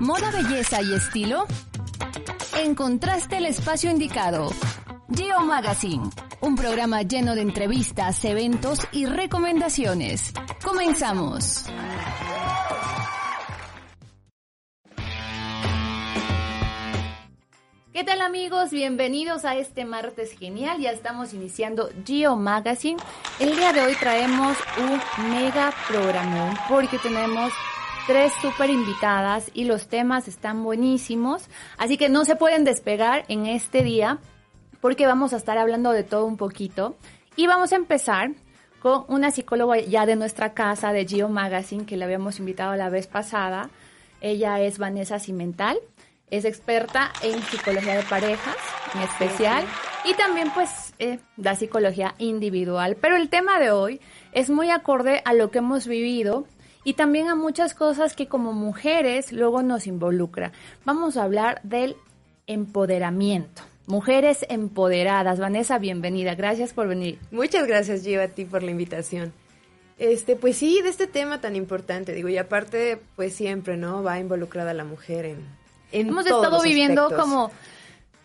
Moda, belleza y estilo. Encontraste el espacio indicado. Geo Magazine, un programa lleno de entrevistas, eventos y recomendaciones. Comenzamos. ¿Qué tal amigos? Bienvenidos a este martes genial. Ya estamos iniciando Geo Magazine. El día de hoy traemos un mega programa porque tenemos tres súper invitadas y los temas están buenísimos. Así que no se pueden despegar en este día porque vamos a estar hablando de todo un poquito. Y vamos a empezar con una psicóloga ya de nuestra casa, de Geo Magazine, que la habíamos invitado la vez pasada. Ella es Vanessa Cimental. Es experta en psicología de parejas, en especial, y también pues eh, da psicología individual. Pero el tema de hoy es muy acorde a lo que hemos vivido y también a muchas cosas que como mujeres luego nos involucra. Vamos a hablar del empoderamiento. Mujeres empoderadas. Vanessa, bienvenida. Gracias por venir. Muchas gracias, Gio, a ti por la invitación. Este, pues sí, de este tema tan importante, digo, y aparte, pues siempre, ¿no? Va involucrada la mujer en, Hemos estado viviendo como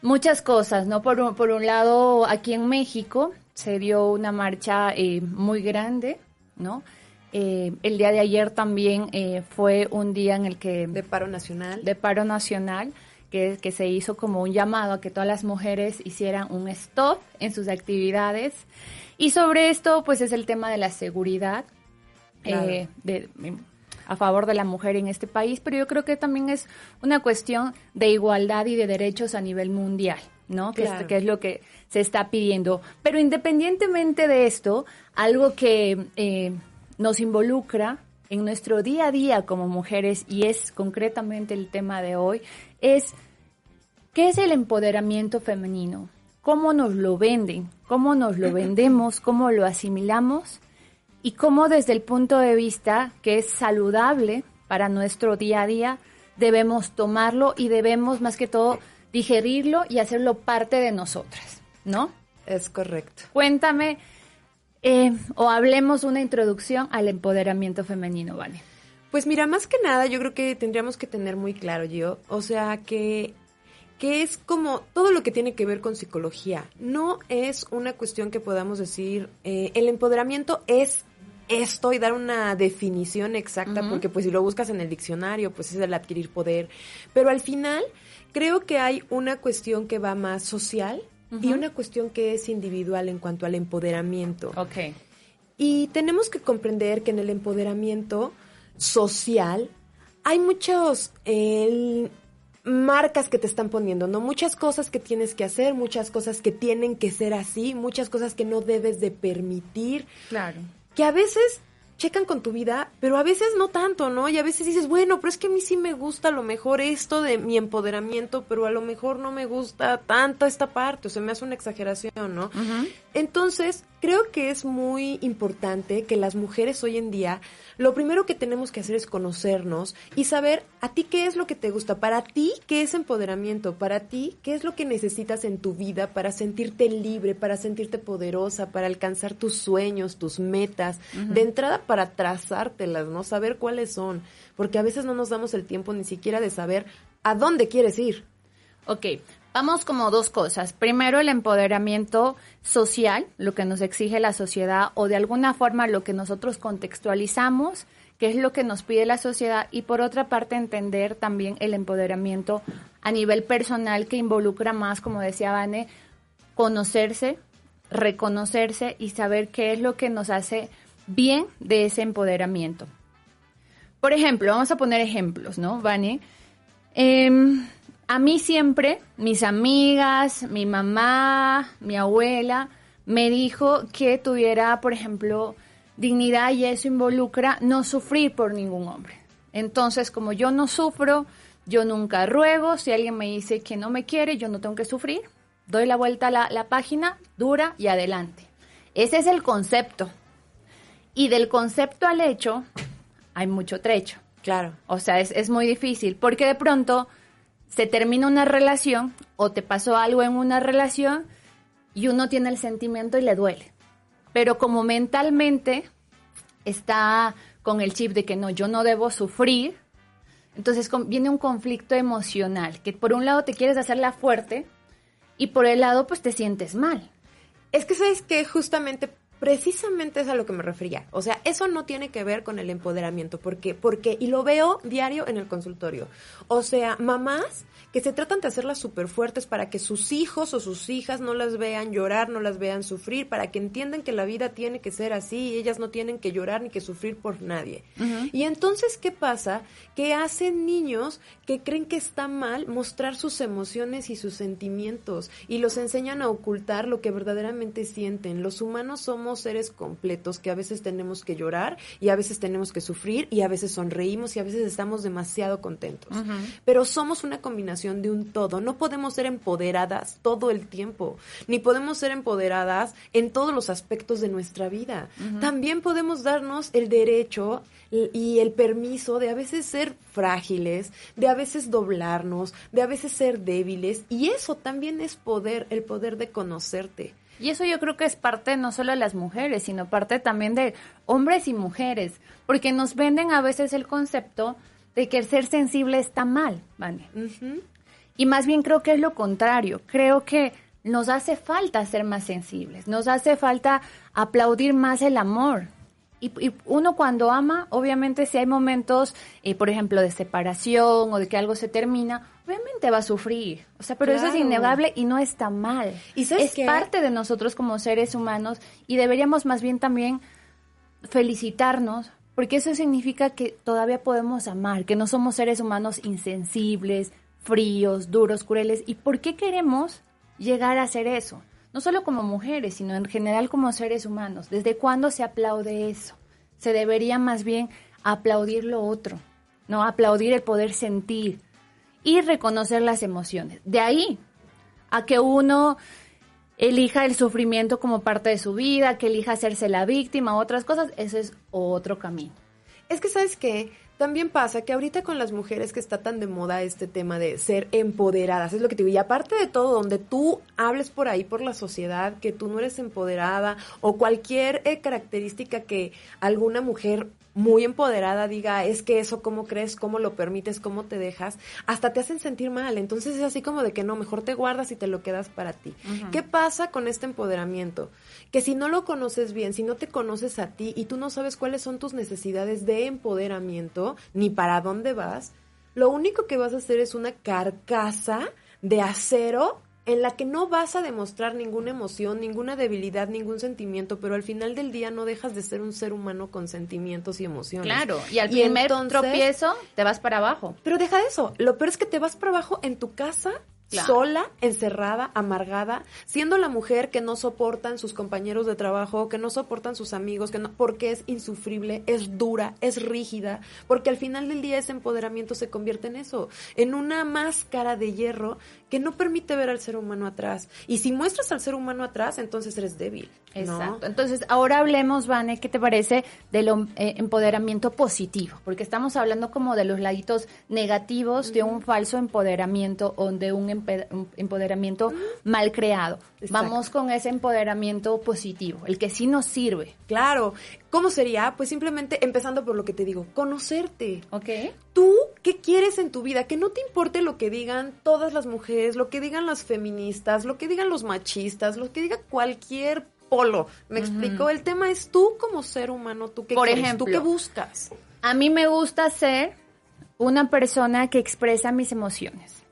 muchas cosas, ¿no? Por un, por un lado, aquí en México se dio una marcha eh, muy grande, ¿no? Eh, el día de ayer también eh, fue un día en el que... De paro nacional. De paro nacional, que, que se hizo como un llamado a que todas las mujeres hicieran un stop en sus actividades. Y sobre esto, pues es el tema de la seguridad. de, a favor de la mujer en este país, pero yo creo que también es una cuestión de igualdad y de derechos a nivel mundial, ¿no? Que, es, que es lo que se está pidiendo. Pero independientemente de esto, algo que eh, nos involucra en nuestro día a día como mujeres, y es concretamente el tema de hoy, es ¿qué es el empoderamiento femenino? ¿Cómo nos lo venden? ¿Cómo nos lo vendemos? ¿Cómo lo asimilamos? y cómo desde el punto de vista que es saludable para nuestro día a día, debemos tomarlo y debemos más que todo digerirlo y hacerlo parte de nosotras, ¿no? Es correcto. Cuéntame eh, o hablemos una introducción al empoderamiento femenino, ¿vale? Pues mira, más que nada yo creo que tendríamos que tener muy claro, yo, o sea, que que es como todo lo que tiene que ver con psicología. No es una cuestión que podamos decir, eh, el empoderamiento es esto y dar una definición exacta, porque pues si lo buscas en el diccionario, pues es el adquirir poder. Pero al final creo que hay una cuestión que va más social y una cuestión que es individual en cuanto al empoderamiento. Ok. Y tenemos que comprender que en el empoderamiento social hay muchos marcas que te están poniendo, ¿no? Muchas cosas que tienes que hacer, muchas cosas que tienen que ser así, muchas cosas que no debes de permitir. Claro que a veces checan con tu vida, pero a veces no tanto, ¿no? Y a veces dices, bueno, pero es que a mí sí me gusta a lo mejor esto de mi empoderamiento, pero a lo mejor no me gusta tanto esta parte, o sea, me hace una exageración, ¿no? Entonces, creo que es muy importante que las mujeres hoy en día lo primero que tenemos que hacer es conocernos y saber a ti qué es lo que te gusta, para ti qué es empoderamiento, para ti qué es lo que necesitas en tu vida para sentirte libre, para sentirte poderosa, para alcanzar tus sueños, tus metas, de entrada para trazártelas, ¿no? Saber cuáles son, porque a veces no nos damos el tiempo ni siquiera de saber a dónde quieres ir. Ok, Vamos como dos cosas. Primero, el empoderamiento social, lo que nos exige la sociedad o de alguna forma lo que nosotros contextualizamos, que es lo que nos pide la sociedad. Y por otra parte, entender también el empoderamiento a nivel personal que involucra más, como decía Vane, conocerse, reconocerse y saber qué es lo que nos hace bien de ese empoderamiento. Por ejemplo, vamos a poner ejemplos, ¿no, Vane? Em, a mí siempre, mis amigas, mi mamá, mi abuela, me dijo que tuviera, por ejemplo, dignidad y eso involucra no sufrir por ningún hombre. Entonces, como yo no sufro, yo nunca ruego, si alguien me dice que no me quiere, yo no tengo que sufrir, doy la vuelta a la, la página, dura y adelante. Ese es el concepto. Y del concepto al hecho hay mucho trecho. Claro. O sea, es, es muy difícil, porque de pronto se termina una relación o te pasó algo en una relación y uno tiene el sentimiento y le duele. Pero como mentalmente está con el chip de que no, yo no debo sufrir, entonces viene un conflicto emocional, que por un lado te quieres hacerla fuerte y por el lado pues te sientes mal. Es que sabes que justamente, precisamente es a lo que me refería. O sea, eso no tiene que ver con el empoderamiento. ¿Por qué? Porque, y lo veo diario en el consultorio. O sea, mamás que se tratan de hacerlas súper fuertes para que sus hijos o sus hijas no las vean llorar, no las vean sufrir, para que entiendan que la vida tiene que ser así y ellas no tienen que llorar ni que sufrir por nadie. Y entonces, ¿qué pasa? Que hacen niños que creen que está mal mostrar sus emociones y sus sentimientos y los enseñan a ocultar lo que verdaderamente sienten. Los humanos somos seres completos que a veces tenemos que llorar y a veces tenemos que sufrir y a veces sonreímos y a veces estamos demasiado contentos. Pero somos una combinación de un todo. No podemos ser empoderadas todo el tiempo, ni podemos ser empoderadas en todos los aspectos de nuestra vida. También podemos darnos el derecho y el permiso de a veces ser frágiles, de a veces doblarnos, de a veces ser débiles. Y eso también es poder, el poder de conocerte. Y eso yo creo que es parte no solo de las mujeres, sino parte también de hombres y mujeres, porque nos venden a veces el concepto de que el ser sensible está mal, ¿vale? Y más bien creo que es lo contrario. Creo que nos hace falta ser más sensibles, nos hace falta aplaudir más el amor. Y, y uno cuando ama, obviamente si hay momentos, eh, por ejemplo, de separación o de que algo se termina, obviamente va a sufrir. O sea, pero eso es innegable y no está mal. ¿Y sabes es qué? parte de nosotros como seres humanos y deberíamos más bien también felicitarnos, porque eso significa que todavía podemos amar, que no somos seres humanos insensibles, fríos, duros, crueles. ¿Y por qué queremos llegar a hacer eso? No solo como mujeres, sino en general como seres humanos. ¿Desde cuándo se aplaude eso? Se debería más bien aplaudir lo otro, ¿no? Aplaudir el poder sentir y reconocer las emociones. De ahí a que uno elija el sufrimiento como parte de su vida, que elija hacerse la víctima, otras cosas, ese es otro camino. Es que, ¿sabes qué? También pasa que ahorita con las mujeres que está tan de moda este tema de ser empoderadas, es lo que te digo, y aparte de todo, donde tú hables por ahí, por la sociedad, que tú no eres empoderada, o cualquier eh, característica que alguna mujer muy empoderada diga, es que eso, ¿cómo crees? ¿Cómo lo permites? ¿Cómo te dejas? Hasta te hacen sentir mal. Entonces es así como de que no, mejor te guardas y te lo quedas para ti. ¿Qué pasa con este empoderamiento? Que si no lo conoces bien, si no te conoces a ti y tú no sabes cuáles son tus necesidades de empoderamiento, ni para dónde vas, lo único que vas a hacer es una carcasa de acero en la que no vas a demostrar ninguna emoción, ninguna debilidad, ningún sentimiento, pero al final del día no dejas de ser un ser humano con sentimientos y emociones. Claro, y al primer entonces- tropiezo te vas para abajo. Pero deja de eso, lo peor es que te vas para abajo en tu casa, Sola, encerrada, amargada, siendo la mujer que no soportan sus compañeros de trabajo, que no soportan sus amigos, que no, porque es insufrible, es dura, es rígida, porque al final del día ese empoderamiento se convierte en eso, en una máscara de hierro que no permite ver al ser humano atrás. Y si muestras al ser humano atrás, entonces eres débil. ¿No? Exacto. Entonces, ahora hablemos, Vane, ¿qué te parece del eh, empoderamiento positivo? Porque estamos hablando como de los laditos negativos de un falso empoderamiento o de un, empoderamiento mal creado. Exacto. Vamos con ese empoderamiento positivo, el que sí nos sirve. Claro. ¿Cómo sería? Pues simplemente empezando por lo que te digo, conocerte. ¿Ok? ¿Tú qué quieres en tu vida? Que no te importe lo que digan todas las mujeres, lo que digan las feministas, lo que digan los machistas, lo que diga cualquier polo. ¿Me explico? El tema es tú como ser humano, tú qué Por quieres, ejemplo. tú qué buscas. A mí me gusta ser una persona que expresa mis emociones.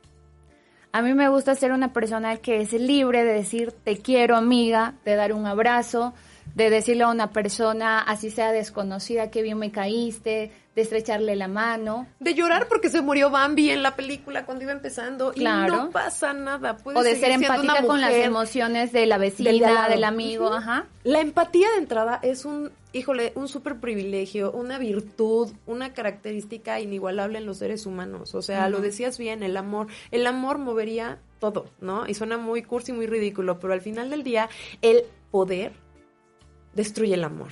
A mí me gusta ser una persona que es libre de decir te quiero amiga, de dar un abrazo, de decirle a una persona, así sea desconocida, que bien me caíste, de estrecharle la mano. De llorar porque se murió Bambi en la película cuando iba empezando. Claro. Y no pasa nada. o de ser empática con las emociones de la vecina, del, amigo. Ajá. La empatía de entrada es un, híjole, un súper privilegio, una virtud, una característica inigualable en los seres humanos. O sea, lo decías bien, el amor. El amor movería todo, ¿no? Y suena muy cursi, muy ridículo, pero al final del día, el poder destruye el amor.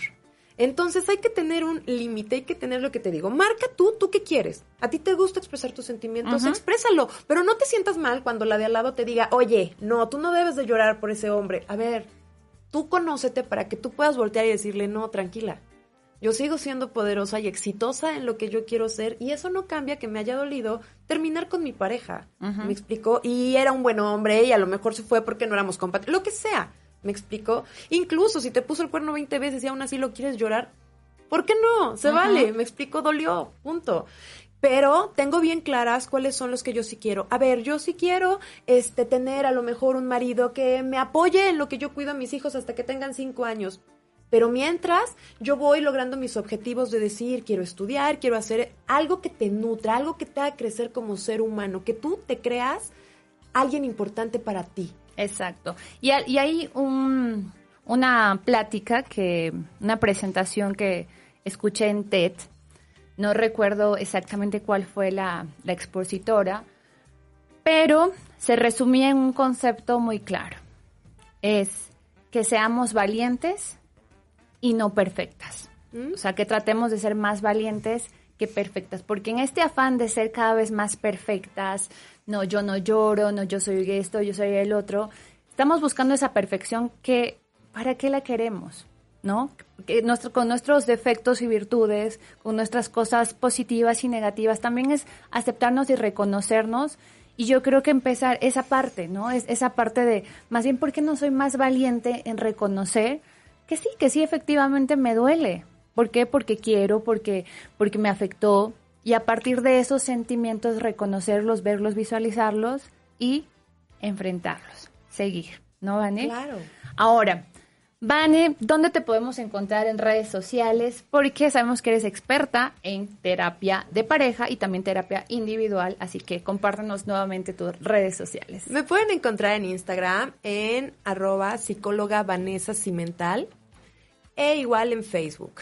Entonces hay que tener un límite, hay que tener lo que te digo. Marca tú, tú qué quieres. A ti te gusta expresar tus sentimientos, exprésalo, pero no te sientas mal cuando la de al lado te diga, oye, no, tú no debes de llorar por ese hombre. A ver, tú conócete para que tú puedas voltear y decirle, no, tranquila. Yo sigo siendo poderosa y exitosa en lo que yo quiero ser y eso no cambia que me haya dolido terminar con mi pareja. ¿Me explicó? Y era un buen hombre y a lo mejor se fue porque no éramos compatibles. Lo que sea. ¿Me explico? Incluso si te puso el cuerno 20 veces y aún así lo quieres llorar, ¿por qué no? Se vale, me explico, dolió, punto. Pero tengo bien claras cuáles son los que yo sí quiero. A ver, yo sí quiero este tener a lo mejor un marido que me apoye en lo que yo cuido a mis hijos hasta que tengan cinco años. Pero mientras yo voy logrando mis objetivos de decir, quiero estudiar, quiero hacer algo que te nutra, algo que te haga crecer como ser humano, que tú te creas alguien importante para ti. Exacto. Y, hay un, una plática, que una presentación que escuché en TED, no recuerdo exactamente cuál fue la, la expositora, pero se resumía en un concepto muy claro. Es que seamos valientes y no perfectas. ¿Mm? O sea, que tratemos de ser más valientes que perfectas, porque en este afán de ser cada vez más perfectas, no, yo no lloro, no, yo soy esto, yo soy el otro. Estamos buscando esa perfección que, ¿para qué la queremos? ¿No? Con nuestros defectos y virtudes, con nuestras cosas positivas y negativas, también es aceptarnos y reconocernos. Y yo creo que empezar esa parte, ¿no? Es esa parte de, más bien, ¿por qué no soy más valiente en reconocer que sí, que sí, efectivamente me duele? ¿Por qué? Porque quiero, porque, porque me afectó, y a partir de esos sentimientos reconocerlos, verlos, visualizarlos y enfrentarlos, seguir, ¿no, Vane? Claro. Ahora, Vane, ¿dónde te podemos encontrar en redes sociales? Porque sabemos que eres experta en terapia de pareja y también terapia individual, así que compártanos nuevamente tus redes sociales. Me pueden encontrar en Instagram en arroba psicóloga Vanessa Cimental e igual en Facebook.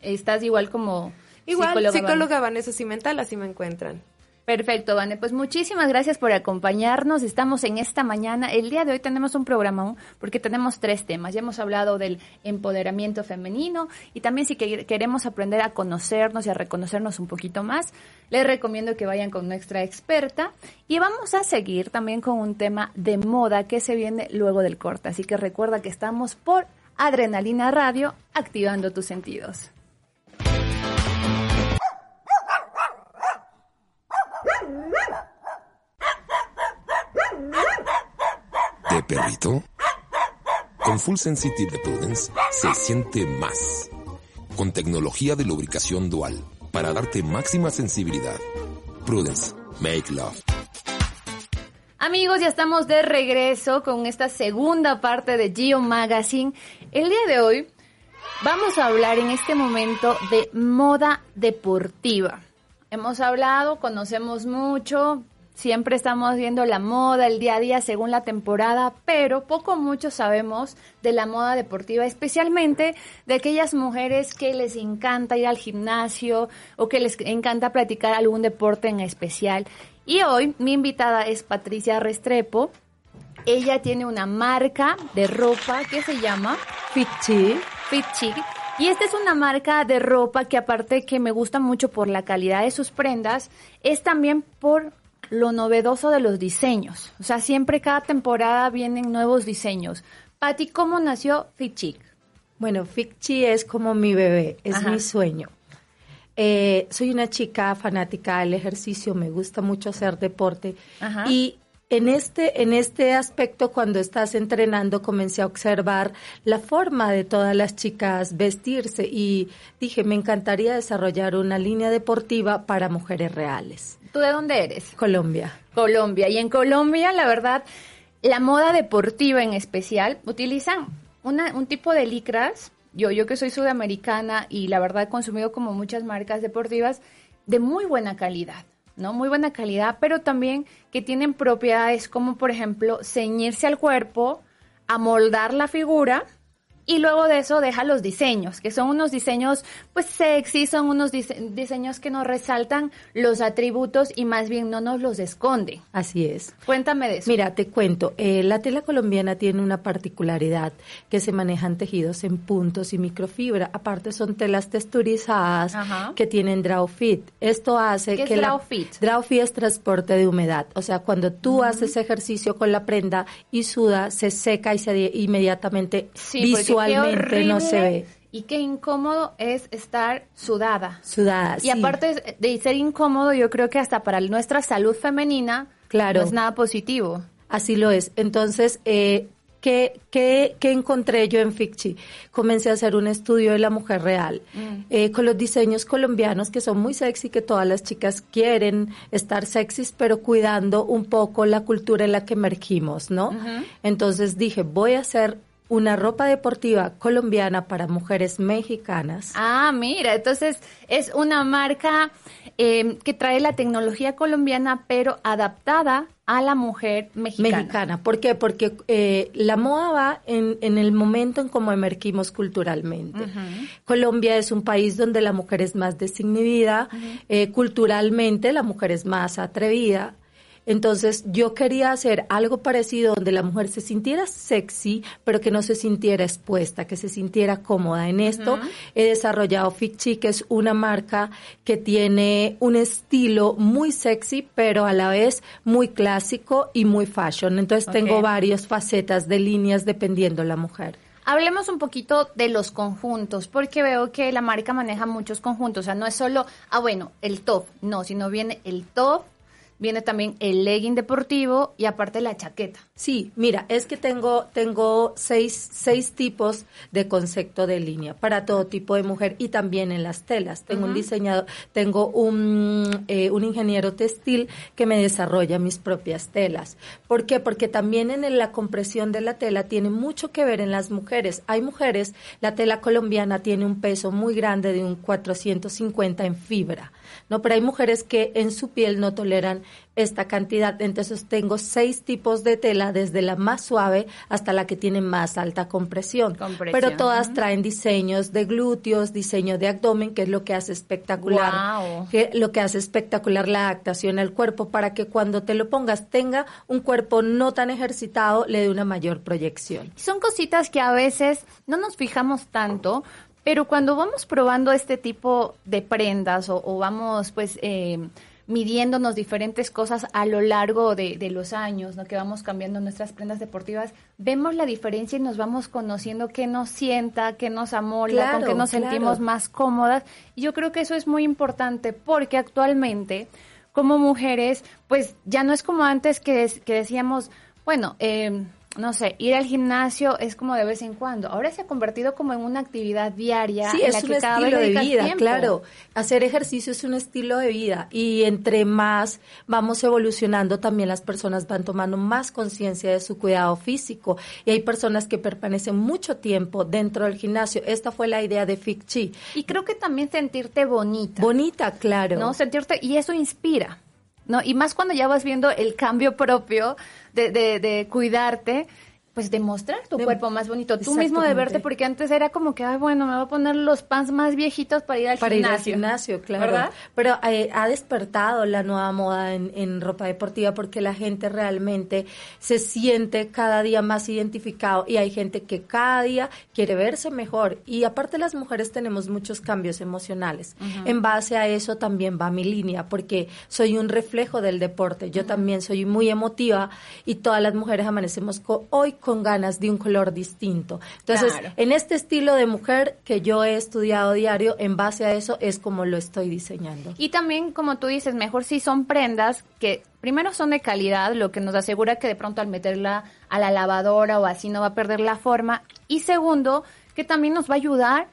Estás igual como Igual, psicóloga, Vanessa Cimental, así me encuentran. Perfecto, Vane. Pues muchísimas gracias por acompañarnos. Estamos en esta mañana. El día de hoy tenemos un programa porque tenemos tres temas. Ya hemos hablado del empoderamiento femenino y también si queremos aprender a conocernos y a reconocernos un poquito más, les recomiendo que vayan con nuestra experta y vamos a seguir también con un tema de moda que se viene luego del corte. Así que recuerda que estamos por Adrenalina Radio, activando tus sentidos. Con Full Sensitive de Prudence se siente más. Con tecnología de lubricación dual para darte máxima sensibilidad. Prudence, make love. Amigos, ya estamos de regreso con esta segunda parte de Geo Magazine. El día de hoy vamos a hablar en este momento de moda deportiva. Hemos hablado, conocemos mucho, siempre estamos viendo la moda, el día a día según la temporada, pero poco mucho sabemos de la moda deportiva, especialmente de aquellas mujeres que les encanta ir al gimnasio o que les encanta practicar algún deporte en especial. Y hoy mi invitada es Patricia Restrepo. Ella tiene una marca de ropa que se llama Fit Chic. Fit Chic y esta es una marca de ropa que aparte que me gusta mucho por la calidad de sus prendas, es también por lo novedoso de los diseños. O sea, siempre cada temporada vienen nuevos diseños. Patti, ¿cómo nació Fit Bueno, Fit es como mi bebé, es mi sueño. Eh, soy una chica fanática del ejercicio, me gusta mucho hacer deporte y en este, en este aspecto, cuando estás entrenando, comencé a observar la forma de todas las chicas vestirse y dije, me encantaría desarrollar una línea deportiva para mujeres reales. ¿Tú de dónde eres? Colombia. Colombia. Y en Colombia, la verdad, la moda deportiva en especial, utilizan una, un tipo de licras yo, yo que soy sudamericana y la verdad he consumido como muchas marcas deportivas de muy buena calidad. ¿no? Muy buena calidad, pero también que tienen propiedades como, por ejemplo, ceñirse al cuerpo, amoldar la figura, y luego de eso deja los diseños, que son unos diseños pues sexy, son unos diseños que nos resaltan los atributos y más bien no nos los esconden. Así es. Cuéntame de eso. Mira, te cuento, eh, la tela colombiana tiene una particularidad que se manejan tejidos en puntos y microfibra. Aparte son telas texturizadas que tienen draw fit. Esto hace ¿Qué que es draw fit? Draw fit es transporte de humedad. O sea, cuando tú haces ejercicio con la prenda y suda, se seca y se inmediatamente sí, visualmente no se ve. Y qué incómodo es estar sudada. Sudada. Y aparte de ser incómodo, yo creo que hasta para nuestra salud femenina claro. no es nada positivo. Así lo es. Entonces, eh, ¿qué, qué, qué encontré yo en Ficchi? Comencé a hacer un estudio de la mujer real Mm. eh, con los diseños colombianos que son muy sexy, que todas las chicas quieren estar sexys, pero cuidando un poco la cultura en la que emergimos, ¿no? Entonces dije, voy a hacer una ropa deportiva colombiana para mujeres mexicanas. Ah, mira, entonces es una marca eh, que trae la tecnología colombiana, pero adaptada a la mujer mexicana. Mexicana. ¿Por qué? Porque eh, la moda va en, en, el momento en cómo emergimos culturalmente. Colombia es un país donde la mujer es más desinhibida, eh, culturalmente la mujer es más atrevida. Entonces yo quería hacer algo parecido donde la mujer se sintiera sexy, pero que no se sintiera expuesta, que se sintiera cómoda. En esto he desarrollado Ficchi, que es una marca que tiene un estilo muy sexy, pero a la vez muy clásico y muy fashion. Entonces Okay. tengo varias facetas de líneas dependiendo la mujer. Hablemos un poquito de los conjuntos, porque veo que la marca maneja muchos conjuntos. O sea, no es solo, ah, bueno, el top, no, sino viene el top, viene también el legging deportivo y aparte la chaqueta. Sí, mira, es que tengo, tengo seis, seis tipos de concepto de línea para todo tipo de mujer y también en las telas. Tengo un diseñador, tengo un, eh, un ingeniero textil que me desarrolla mis propias telas. ¿Por qué? Porque también en la compresión de la tela tiene mucho que ver en las mujeres. Hay mujeres, la tela colombiana tiene un peso muy grande de un 450 en fibra, ¿no? Pero hay mujeres que en su piel no toleran esta cantidad. Entonces tengo seis tipos de tela, desde la más suave hasta la que tiene más alta compresión. Compresión, Pero todas traen diseños de glúteos, diseño de abdomen, que es lo que hace espectacular, que lo que hace espectacular la adaptación al cuerpo para que cuando te lo pongas tenga un cuerpo no tan ejercitado, le dé una mayor proyección. Son cositas que a veces no nos fijamos tanto, pero cuando vamos probando este tipo de prendas o, o vamos pues eh, midiéndonos diferentes cosas a lo largo de, de los años, ¿no? que vamos cambiando nuestras prendas deportivas, vemos la diferencia y nos vamos conociendo qué nos sienta, qué nos amolda, con qué nos claro. sentimos más cómodas. Y yo creo que eso es muy importante porque actualmente como mujeres, pues ya no es como antes que, que decíamos, bueno, eh, no sé, ir al gimnasio es como de vez en cuando. Ahora se ha convertido como en una actividad diaria. Sí, en es la un que cada vez estilo de vida, tiempo. claro. Hacer ejercicio es un estilo de vida y entre más vamos evolucionando, también las personas van tomando más conciencia de su cuidado físico y hay personas que permanecen mucho tiempo dentro del gimnasio. Esta fue la idea de Fig Chi. Y creo que también sentirte bonita. Bonita, claro. ¿no? Sentirte, y eso inspira, ¿no? Y más cuando ya vas viendo el cambio propio de, de, de cuidarte, pues de mostrar tu De- cuerpo más bonito, tú mismo de verte, porque antes era como que, ay, bueno, me voy a poner los pants más viejitos para ir al para ir al gimnasio. gimnasio, claro. ¿Verdad? Pero eh, ha despertado la nueva moda en, en ropa deportiva porque la gente realmente se siente cada día más identificado y hay gente que cada día quiere verse mejor. Y aparte las mujeres tenemos muchos cambios emocionales. En base a eso también va mi línea porque soy un reflejo del deporte. Yo también soy muy emotiva y todas las mujeres amanecemos co- hoy con ganas de un color distinto. Entonces, Claro. en este estilo de mujer que yo he estudiado diario, en base a eso es como lo estoy diseñando. Y también, como tú dices, mejor si son prendas que primero son de calidad, lo que nos asegura que de pronto al meterla a la lavadora o así no va a perder la forma. Y segundo, que también nos va a ayudar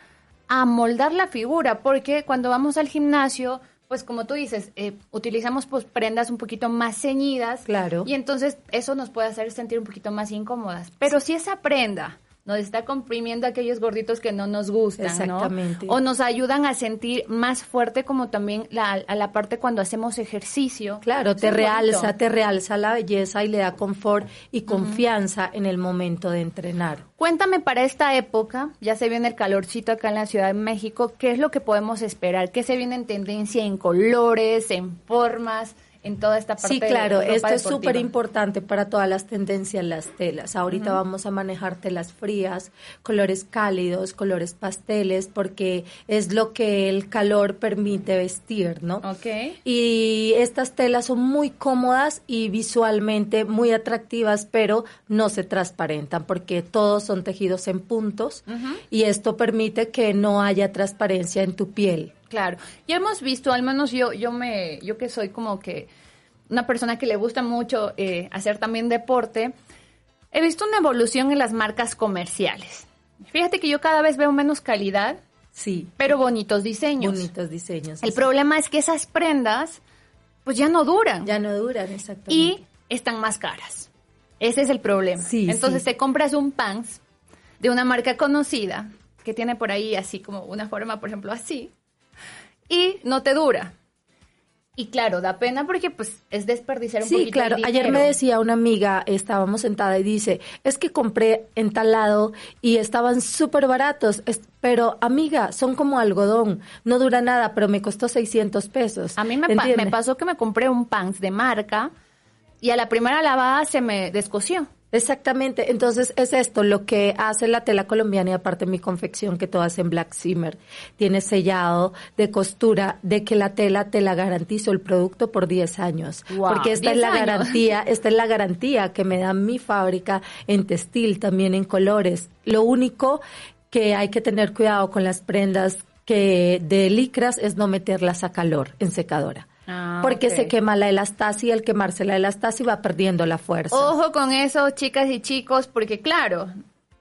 a moldar la figura, porque cuando vamos al gimnasio, pues como tú dices, eh, utilizamos pues prendas un poquito más ceñidas. Claro. Y entonces eso nos puede hacer sentir un poquito más incómodas. Pero si esa prenda nos está comprimiendo aquellos gorditos que no nos gustan, Exactamente. O nos ayudan a sentir más fuerte como también la, a la parte cuando hacemos ejercicio. Claro, te realza, te realza la belleza y le da confort y confianza en el momento de entrenar. Cuéntame para esta época, ya se viene el calorcito acá en la Ciudad de México, ¿qué es lo que podemos esperar? ¿Qué se viene en tendencia en colores, en formas? En toda esta parte. Sí, claro, esto es súper importante para todas las tendencias las telas. Ahorita vamos a manejar telas frías, colores cálidos, colores pasteles, porque es lo que el calor permite vestir, ¿no? Ok. Y estas telas son muy cómodas y visualmente muy atractivas, pero no se transparentan porque todos son tejidos en puntos y esto permite que no haya transparencia en tu piel. Claro, ya hemos visto, al menos yo, yo me, yo que soy como que una persona que le gusta mucho eh, hacer también deporte, he visto una evolución en las marcas comerciales. Fíjate que yo cada vez veo menos calidad, sí, pero bonitos diseños. Bonitos diseños. El problema es que esas prendas, pues ya no duran. Ya no duran, exactamente. Y están más caras. Ese es el problema. Sí, Entonces sí. te compras un pants de una marca conocida que tiene por ahí así como una forma, por ejemplo, así, y no te dura. Y claro, da pena porque pues es desperdiciar un sí, poquito claro. Ayer me decía una amiga, estábamos sentada y dice, es que compré en tal lado y estaban súper baratos, es- pero amiga, son como algodón, no dura nada, pero me costó 600 pesos. A mí me, me pasó que me compré un pants de marca y a la primera lavada se me descosió. Exactamente, entonces es esto lo que hace la tela colombiana y aparte mi confección que todas en Black Zimmer tiene sellado de costura de que la tela te la garantizo el producto por 10 años, Wow, porque esta es 10 la años. garantía, esta es la garantía que me da mi fábrica en textil, también en colores. Lo único que hay que tener cuidado con las prendas que de licras es no meterlas a calor en secadora. Ah, porque ok. se quema la elastasia y al quemarse la elastasia va perdiendo la fuerza. Ojo con eso, chicas y chicos, porque claro,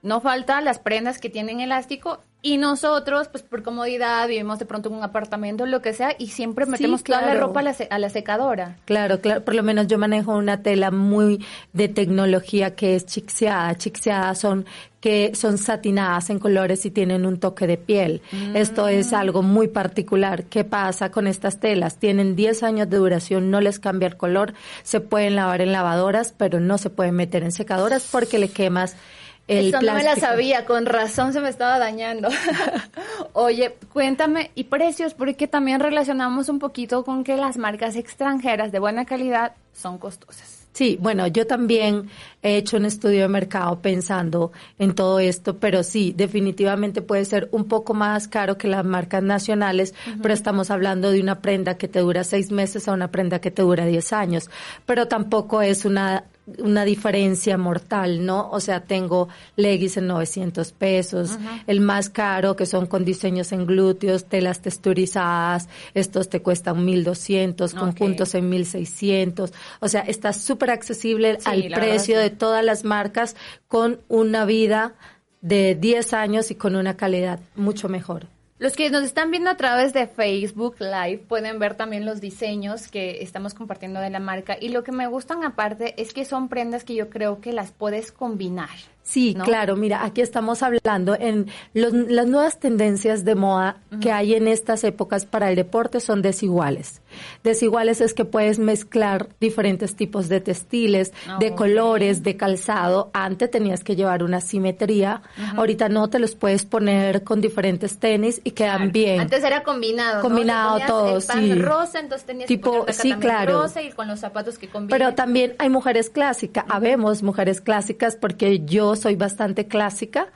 no falta las prendas que tienen elástico y nosotros, pues por comodidad, vivimos de pronto en un apartamento, lo que sea, y siempre Sí, metemos toda la ropa a la, a la secadora. Claro, claro. Por lo menos yo manejo una tela muy de tecnología que es chixeada. Chixeadas son que son satinadas en colores y tienen un toque de piel. Esto es algo muy particular. ¿Qué pasa con estas telas? Tienen 10 años de duración, no les cambia el color, se pueden lavar en lavadoras, pero no se pueden meter en secadoras porque le quemas el Eso no me la plástico. sabía, con razón se me estaba dañando. Oye, cuéntame, ¿y precios? Porque también relacionamos un poquito con que las marcas extranjeras de buena calidad son costosas. Sí, bueno, yo también he hecho un estudio de mercado pensando en todo esto, pero sí, definitivamente puede ser un poco más caro que las marcas nacionales, pero estamos hablando de una prenda que te dura seis meses a una prenda que te dura diez años, pero tampoco es una una diferencia mortal, ¿no? O sea, tengo leggings en 900 pesos, el más caro que son con diseños en glúteos, telas texturizadas, estos te cuestan 1200, Ok. conjuntos en 1600, o sea, está súper accesible Sí, al verdad, precio sí. de todas las marcas con una vida de 10 años y con una calidad mucho mejor. Los que nos están viendo a través de Facebook Live pueden ver también los diseños que estamos compartiendo de la marca y lo que me gustan aparte es que son prendas que yo creo que las puedes combinar. Sí, ¿no? claro, mira, aquí estamos hablando en los- las nuevas tendencias de moda que hay en estas épocas para el deporte son desiguales. Desiguales es que puedes mezclar diferentes tipos de textiles, de Ok. colores, de calzado. Antes tenías que llevar una simetría, ahorita no, te los puedes poner con diferentes tenis y quedan bien. Antes era combinado, ¿no? Combinado ponías todo, el pan sí. rosa, entonces tenías Tipo, que sí, claro. rosa y con los zapatos que combinan. Pero también hay mujeres clásicas, habemos mujeres clásicas porque yo soy bastante clásica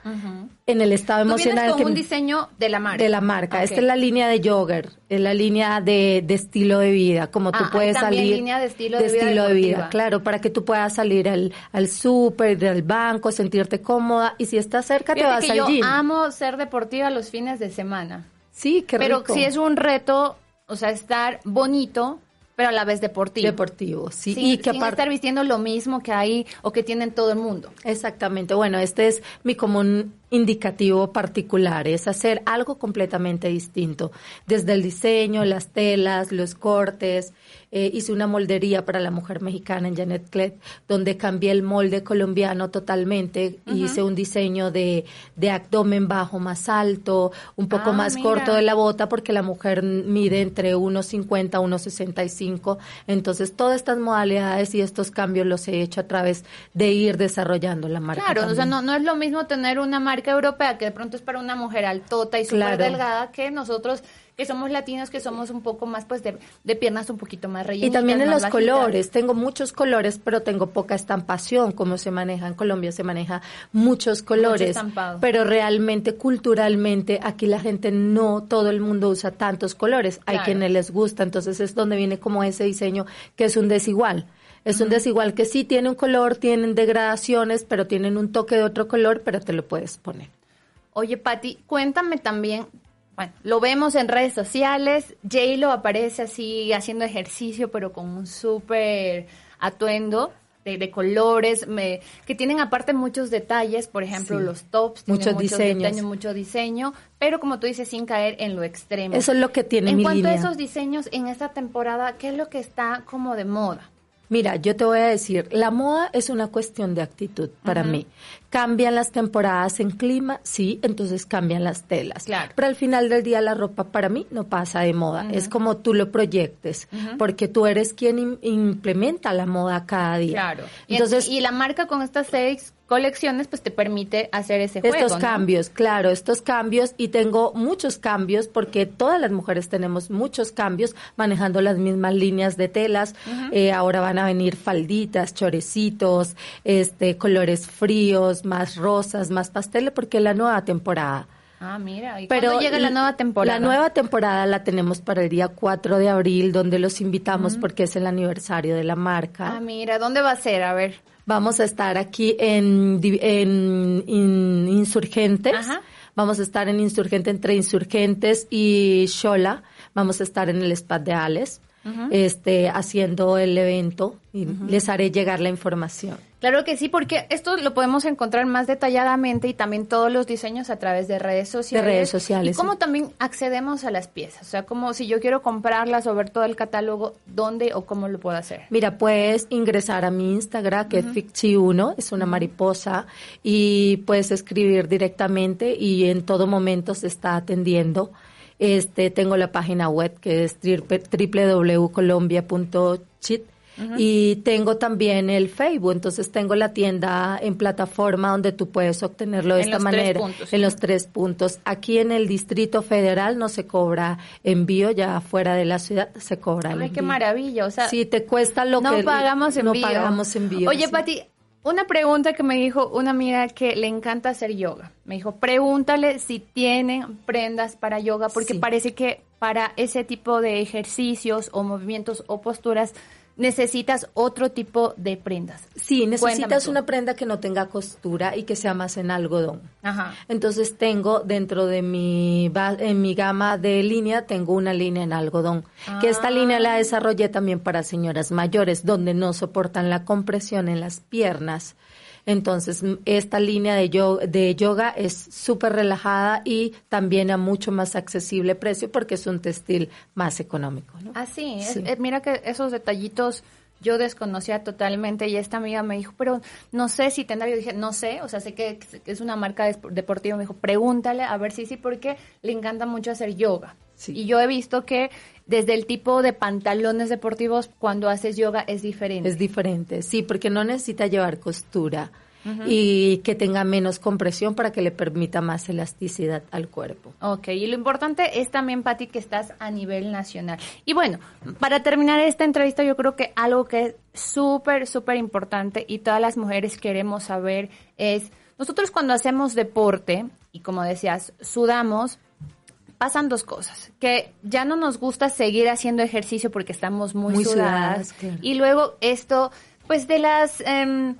en el estado Tú emocional con que un diseño de la marca. de la marca. Esta es la línea de jogger, es la línea de, de estilo de vida, como tú Ah, hay puedes también salir línea de estilo de vida estilo de vida, claro, para que tú puedas salir al, al súper, al banco, sentirte cómoda y si estás cerca te vas que al yo gym. amo ser deportiva los fines de semana. sí, qué pero rico. sí es un reto, o sea, estar bonito, pero a la vez deportivo. deportivo, sí, Sin, y que sin estar vistiendo lo mismo que hay o que tienen todo el mundo. Exactamente. Bueno, este es mi común indicativo particular, es hacer algo completamente distinto, desde el diseño, las telas, los cortes, eh, hice una moldería para la mujer mexicana en Janet Clet, donde cambié el molde colombiano totalmente, hice un diseño de, de, abdomen bajo más alto, un poco ah, más corto de la bota, porque la mujer mide entre 1,50 a 1,65. Entonces, todas estas modalidades y estos cambios los he hecho a través de ir desarrollando la marca. Claro, o sea, no, no es lo mismo tener una marca europea que de pronto es para una mujer altota y súper delgada que nosotros que somos latinos, que somos un poco más, pues, de, piernas un poquito más rellenas. Y también en los colores. Tengo muchos colores, pero tengo poca estampación, como se maneja en Colombia, se maneja muchos colores. pero realmente, culturalmente, aquí la gente no, todo el mundo usa tantos colores. Hay quienes les gusta, entonces es donde viene como ese diseño que es un desigual. Es un desigual que sí tiene un color, tienen degradaciones, pero tienen un toque de otro color, pero te lo puedes poner. Oye, Patti, cuéntame también bueno, lo vemos en redes sociales. J-Lo aparece así haciendo ejercicio, pero con un súper atuendo. De, colores, que tienen aparte muchos detalles, por ejemplo, los tops, muchos, diseños. mucho diseño, pero como tú dices, sin caer en lo extremo. Eso es lo que tiene En cuanto a esos diseños, en esta temporada, ¿qué es lo que está como de moda? Mira, yo te voy a decir, la moda es una cuestión de actitud para mí. Cambian las temporadas en clima, sí, entonces cambian las telas. Claro. Pero al final del día la ropa para mí no pasa de moda, es como tú lo proyectes, porque tú eres quien implementa la moda cada día. Claro. Entonces, y, y la marca con estas seis colecciones, pues te permite hacer ese juego. Estos cambios, claro, estos cambios y tengo muchos cambios porque todas las mujeres tenemos muchos cambios manejando las mismas líneas de telas. Eh, ahora van a venir falditas, chorecitos, este, colores fríos, más rosas, más pasteles porque es la nueva temporada. Ah, mira, ¿y Pero llega la nueva temporada? La nueva temporada la tenemos para el día 4 de abril, donde los invitamos porque es el aniversario de la marca. Ah, mira, ¿dónde va a ser? A ver. Vamos a estar aquí en, en, Insurgentes. Vamos a estar en Insurgente entre Insurgentes y Shola. Vamos a estar en el Spa de Ales, este, haciendo el evento y les haré llegar la información. Claro que sí, porque esto lo podemos encontrar más detalladamente y también todos los diseños a través de redes sociales. De redes sociales. Y cómo también accedemos a las piezas. O sea, como si yo quiero comprarlas o ver todo el catálogo, ¿dónde o cómo lo puedo hacer? Mira, puedes ingresar a mi Instagram, que es Ficchi1, es una mariposa, y puedes escribir directamente y en todo momento se está atendiendo. Este, tengo la página web que es www.colombia.chit y tengo también el Facebook, entonces tengo la tienda en plataforma donde tú puedes obtenerlo de esta manera, en los tres puntos. Aquí en el Distrito Federal no se cobra envío, ya fuera de la ciudad se cobra Ay, qué maravilla, o sea, si te cuesta lo no que pagamos envío. no pagamos envío. Oye, Pati, una pregunta que me dijo una amiga que le encanta hacer yoga. Me dijo, pregúntale si tienen prendas para yoga, porque parece que para ese tipo de ejercicios o movimientos o posturas necesitas otro tipo de prendas. Sí, necesitas una prenda que no tenga costura y que sea más en algodón. Ajá. Entonces tengo dentro de mi en mi gama de línea tengo una línea en algodón, que esta línea la ah. desarrollé también para señoras mayores donde no soportan la compresión en las piernas. Entonces, esta línea de yoga, de yoga es súper relajada y también a mucho más accesible precio porque es un textil más económico. ¿no? Ah, sí, eh, mira que esos detallitos yo desconocía totalmente y esta amiga me dijo, pero no sé si tendrá, yo dije, no sé, o sea, sé que es una marca deportiva, me dijo, pregúntale a ver si sí, porque le encanta mucho hacer yoga. Y yo he visto que desde el tipo de pantalones deportivos cuando haces yoga es diferente. Es diferente, sí, porque no necesita llevar costura y que tenga menos compresión para que le permita más elasticidad al cuerpo. Ok, y lo importante es también, Pati, que estás a nivel nacional. Y bueno, para terminar esta entrevista, yo creo que algo que es súper, súper importante y todas las mujeres queremos saber es, nosotros cuando hacemos deporte, y como decías, sudamos, pasan dos cosas, que ya no nos gusta seguir haciendo ejercicio porque estamos muy, sudadas, y luego esto, pues de las... Em,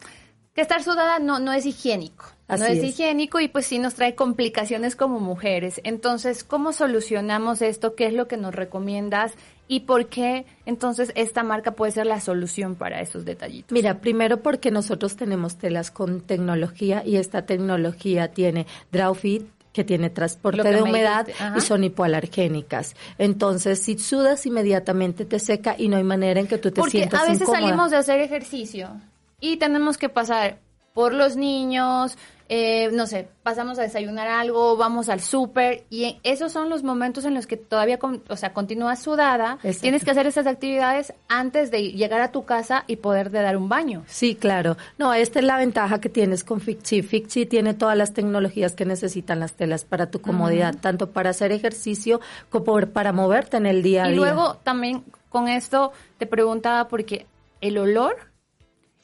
que estar sudada no, no es higiénico. no es, higiénico y pues sí nos trae complicaciones como mujeres. Entonces, ¿cómo solucionamos esto? ¿Qué es lo que nos recomiendas? ¿Y por qué entonces esta marca puede ser la solución para esos detallitos? Mira, primero porque nosotros tenemos telas con tecnología y esta tecnología tiene Drawfit, que tiene transporte de humedad y son hipoalergénicas. Entonces, si sudas inmediatamente te seca y no hay manera en que tú te sientas Porque a veces salimos de hacer ejercicio y tenemos que pasar por los niños, eh, no sé, pasamos a desayunar algo, vamos al súper y esos son los momentos en los que todavía, o sea, continúas sudada, tienes que hacer esas actividades antes de llegar a tu casa y poder de dar un baño. Sí, claro. No, esta es la ventaja que tienes con Ficchi. Ficchi tiene todas las tecnologías que necesitan las telas para tu comodidad, tanto para hacer ejercicio como para moverte en el día a día. Y luego también con esto te preguntaba porque el olor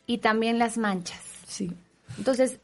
y también las manchas. Sí. Entonces,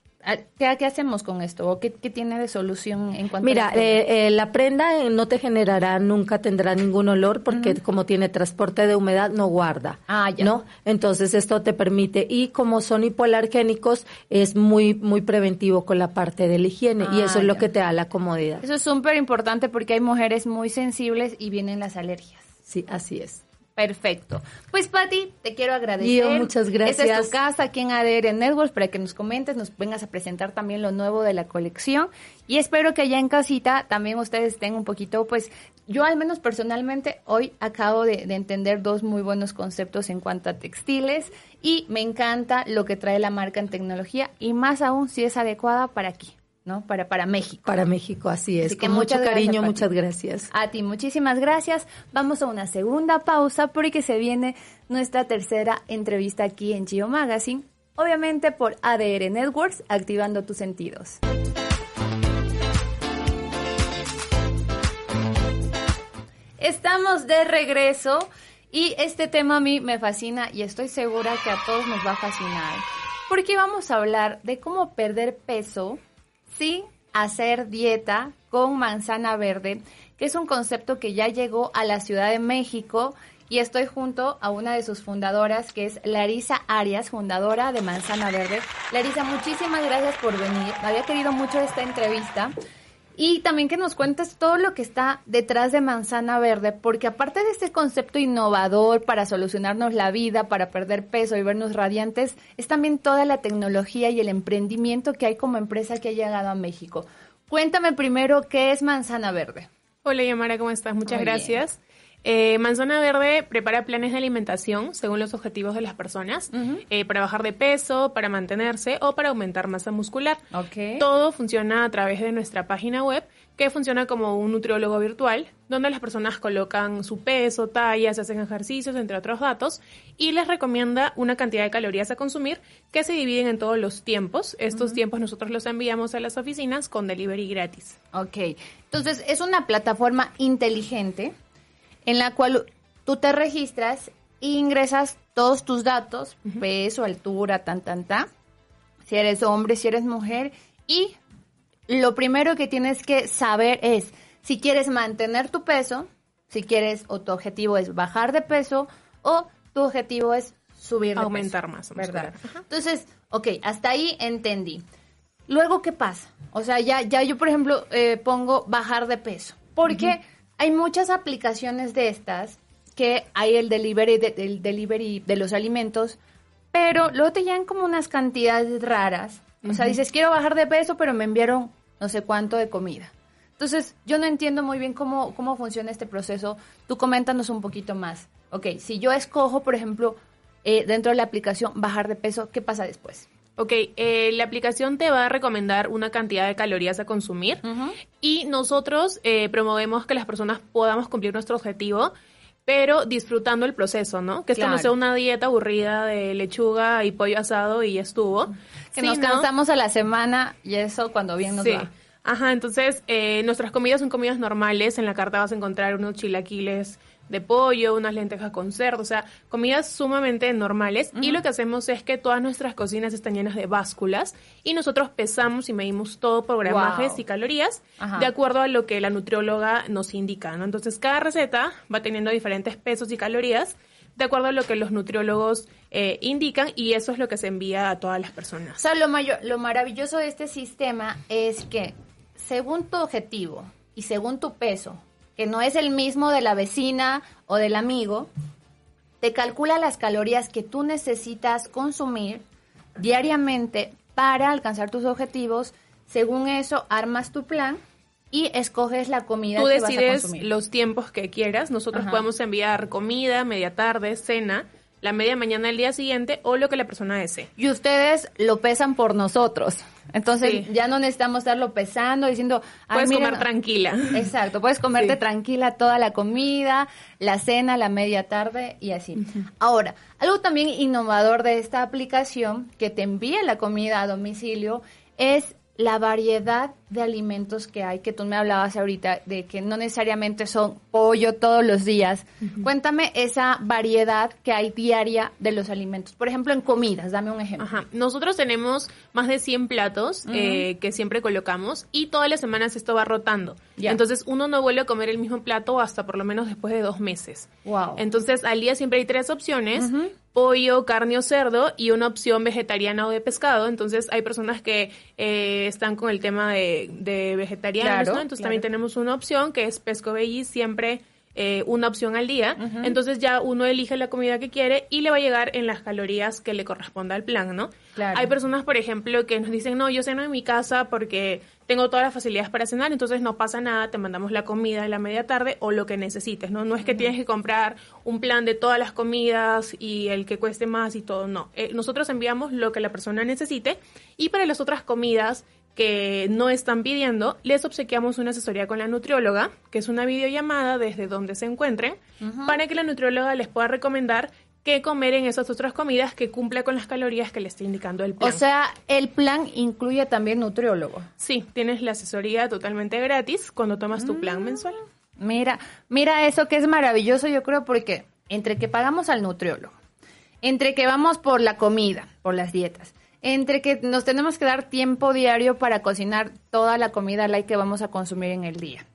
¿Qué, hacemos con esto? ¿O qué, tiene de solución en cuanto Mira, a eh, eh, la prenda eh, no te generará, nunca tendrá ningún olor porque como tiene transporte de humedad no guarda. Ah, ya. ¿No? Entonces esto te permite y como son hipoalergénicos es muy muy preventivo con la parte de la higiene y eso es lo ah, que te da la comodidad. Eso es súper importante porque hay mujeres muy sensibles y vienen las alergias. Sí, así es. Perfecto. Pues Patti, te quiero agradecer. muchas gracias. Esta es tu casa aquí en ADR Networks para que nos comentes, nos vengas a presentar también lo nuevo de la colección y espero que allá en casita también ustedes estén un poquito, pues yo al menos personalmente hoy acabo de, de entender dos muy buenos conceptos en cuanto a textiles y me encanta lo que trae la marca en tecnología y más aún si es adecuada para aquí. ¿No? Para, para México. Para México, así es. Con mucho cariño, muchas gracias. A ti, muchísimas gracias. Vamos a una segunda pausa porque se viene nuestra tercera entrevista aquí en Gio Magazine, obviamente por ADR Networks, activando tus sentidos. Estamos de regreso y este tema a mí me fascina y estoy segura que a todos nos va a fascinar. Porque vamos a hablar de cómo perder peso sí hacer dieta con manzana verde, que es un concepto que ya llegó a la Ciudad de México y estoy junto a una de sus fundadoras, que es Larisa Arias, fundadora de Manzana Verde. Larisa, muchísimas gracias por venir. Había querido mucho esta entrevista y también que nos cuentes todo lo que está detrás de Manzana Verde, porque aparte de este concepto innovador para solucionarnos la vida, para perder peso y vernos radiantes, es también toda la tecnología y el emprendimiento que hay como empresa que ha llegado a México. Cuéntame primero qué es Manzana Verde. Hola Yamara, ¿cómo estás? Muchas gracias. Eh, Manzana Verde prepara planes de alimentación según los objetivos de las personas, eh, para bajar de peso, para mantenerse o para aumentar masa muscular. Todo funciona a través de nuestra página web, que funciona como un nutriólogo virtual, donde las personas colocan su peso, tallas, hacen ejercicios, entre otros datos, y les recomienda una cantidad de calorías a consumir que se dividen en todos los tiempos. Estos tiempos nosotros los enviamos a las oficinas con delivery gratis. Ok, entonces es una plataforma inteligente en la cual tú te registras e ingresas todos tus datos, peso, altura, tan, tan, tan, si eres hombre, si eres mujer, y lo primero que tienes que saber es si quieres mantener tu peso, si quieres o tu objetivo es bajar de peso o tu objetivo es subir de Aumentar más, ¿verdad? Entonces, ok, hasta ahí entendí. Luego, ¿qué pasa? O sea, ya, ya yo, por ejemplo, eh, pongo bajar de peso. Porque hay muchas aplicaciones de estas que hay el delivery de, el delivery de los alimentos, pero luego te llegan como unas cantidades raras. O sea, dices, quiero bajar de peso, pero me enviaron no sé cuánto de comida. Entonces, yo no entiendo muy bien cómo, cómo funciona este proceso. Tú coméntanos un poquito más. Ok, si yo escojo, por ejemplo, eh, dentro de la aplicación bajar de peso, ¿qué pasa después? Ok, eh, la aplicación te va a recomendar una cantidad de calorías a consumir y nosotros eh, promovemos que las personas podamos cumplir nuestro objetivo, pero disfrutando el proceso, ¿no? Que esto no sea una dieta aburrida de lechuga y pollo asado y ya estuvo. Que nos cansamos a la semana y eso cuando bien nos va. Ajá, entonces eh, nuestras comidas son comidas normales. En la carta vas a encontrar unos chilaquiles de pollo, unas lentejas con cerdo, o sea, comidas sumamente normales. Y lo que hacemos es que todas nuestras cocinas están llenas de básculas y nosotros pesamos y medimos todo por gramajes y calorías de acuerdo a lo que la nutrióloga nos indica, ¿no? Entonces, cada receta va teniendo diferentes pesos y calorías de acuerdo a lo que los nutriólogos eh, indican y eso es lo que se envía a todas las personas. O sea, lo, mayor, lo maravilloso de este sistema es que según tu objetivo y según tu peso, que no es el mismo de la vecina o del amigo, te calcula las calorías que tú necesitas consumir diariamente para alcanzar tus objetivos. Según eso, armas tu plan y escoges la comida Tú que decides vas a consumir. los tiempos que quieras. Nosotros podemos enviar comida, media tarde, cena, la media mañana del día siguiente o lo que la persona desee. Y ustedes lo pesan por nosotros. Entonces Sí. ya no necesitamos estarlo pesando, diciendo... "Ay, Puedes comer tranquila. Exacto, puedes comerte Sí. tranquila toda la comida, la cena, la media tarde y así. Ahora, algo también innovador de esta aplicación que te envía la comida a domicilio es la variedad de alimentos que hay, que tú me hablabas ahorita, de que no necesariamente son pollo todos los días. Cuéntame esa variedad que hay diaria de los alimentos. Por ejemplo, en comidas, dame un ejemplo. Ajá. Nosotros tenemos más de 100 platos eh, que siempre colocamos y todas las semanas esto va rotando. Entonces uno no vuelve a comer el mismo plato hasta por lo menos después de dos meses. Wow. Entonces al día siempre hay tres opciones. Pollo, carne o cerdo y una opción vegetariana o de pescado. Entonces hay personas que eh, están con el tema de, de vegetarianos, Claro, ¿no? Entonces claro. también tenemos una opción que es pesco veggie siempre eh, una opción al día. Entonces ya uno elige la comida que quiere y le va a llegar en las calorías que le corresponda al plan, ¿no? Claro. Hay personas, por ejemplo, que nos dicen, no, yo ceno en mi casa porque tengo todas las facilidades para cenar, entonces no pasa nada, te mandamos la comida en la media tarde o lo que necesites, ¿no? No es que tienes que comprar un plan de todas las comidas y el que cueste más y todo, no. Eh, nosotros enviamos lo que la persona necesite y para las otras comidas que no están pidiendo, les obsequiamos una asesoría con la nutrióloga, que es una videollamada desde donde se encuentren, para que la nutrióloga les pueda recomendar qué comer en esas otras comidas que cumpla con las calorías que le está indicando el plan. O sea, el plan incluye también nutriólogo. Sí, tienes la asesoría totalmente gratis cuando tomas tu Mm. plan mensual. Mira, mira eso que es maravilloso, yo creo, porque entre que pagamos al nutriólogo, entre que vamos por la comida, por las dietas, entre que nos tenemos que dar tiempo diario para cocinar toda la comida light que vamos a consumir en el día.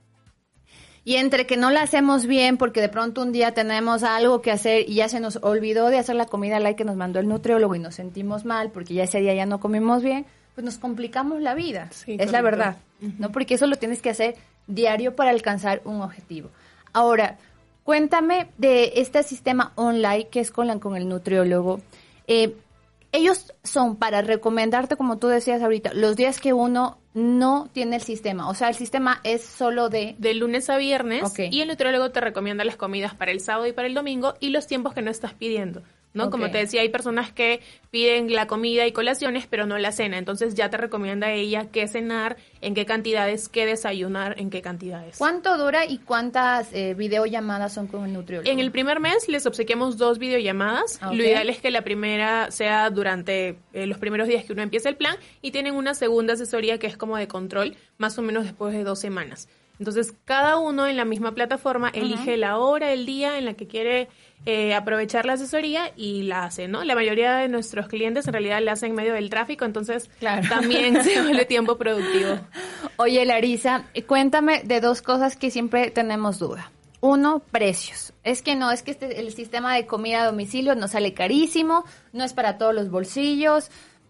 Y entre que no la hacemos bien porque de pronto un día tenemos algo que hacer y ya se nos olvidó de hacer la comida light que nos mandó el nutriólogo y nos sentimos mal porque ya ese día ya no comimos bien, pues nos complicamos la vida. Sí, es la verdad, ¿no? Porque eso lo tienes que hacer diario para alcanzar un objetivo. Ahora, cuéntame de este sistema online que es con, la- con el nutriólogo. Eh, ellos son para recomendarte, como tú decías ahorita, los días que uno no tiene el sistema. O sea, el sistema es solo de... De lunes a viernes y el nutriólogo te recomienda las comidas para el sábado y para el domingo y los tiempos que no estás pidiendo. ¿No? Como Ok. te decía, hay personas que piden la comida y colaciones, pero no la cena. Entonces ya te recomienda ella qué cenar, en qué cantidades, qué desayunar, en qué cantidades. ¿Cuánto dura y cuántas eh, videollamadas son con el nutriólogo? En el primer mes les obsequiamos dos videollamadas. Ah, ok. Lo ideal es que la primera sea durante eh, los primeros días que uno empieza el plan y tienen una segunda asesoría que es como de control, más o menos después de dos semanas. Entonces, cada uno en la misma plataforma elige la hora, el día en la que quiere eh, aprovechar la asesoría y la hace, ¿no? La mayoría de nuestros clientes en realidad la hacen en medio del tráfico, entonces Claro. también se vuelve tiempo productivo. Oye, Larisa, cuéntame de dos cosas que siempre tenemos duda. Uno, precios. Es que no, es que este, el sistema de comida a domicilio nos sale carísimo, no es para todos los bolsillos.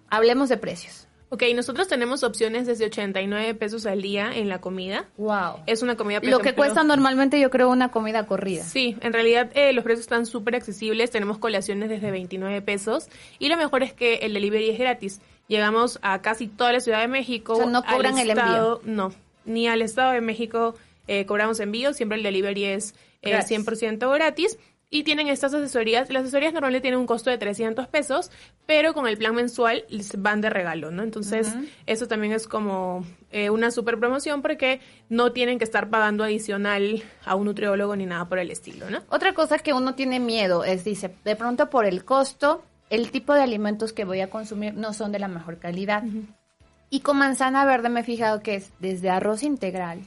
Hablemos de precios. Ok, nosotros tenemos opciones desde 89 pesos al día en la comida. Wow. Es una comida Lo que cuesta normalmente, yo creo, una comida corrida. Sí, en realidad eh, los precios están súper accesibles. Tenemos colaciones desde 29 pesos. Y lo mejor es que el delivery es gratis. Llegamos a casi toda la Ciudad de México. O sea, no al cobran el estado- No, ni al Estado de México eh, cobramos envío. Siempre el delivery es eh, Gratis. 100% gratis. Y tienen estas asesorías. Las asesorías normalmente tienen un costo de 300 pesos, pero con el plan mensual van de regalo, ¿no? Entonces, eso también es como eh, una super promoción porque no tienen que estar pagando adicional a un nutriólogo ni nada por el estilo, ¿no? Otra cosa que uno tiene miedo es, dice, de pronto por el costo, el tipo de alimentos que voy a consumir no son de la mejor calidad. Y con manzana verde me he fijado que es desde arroz integral,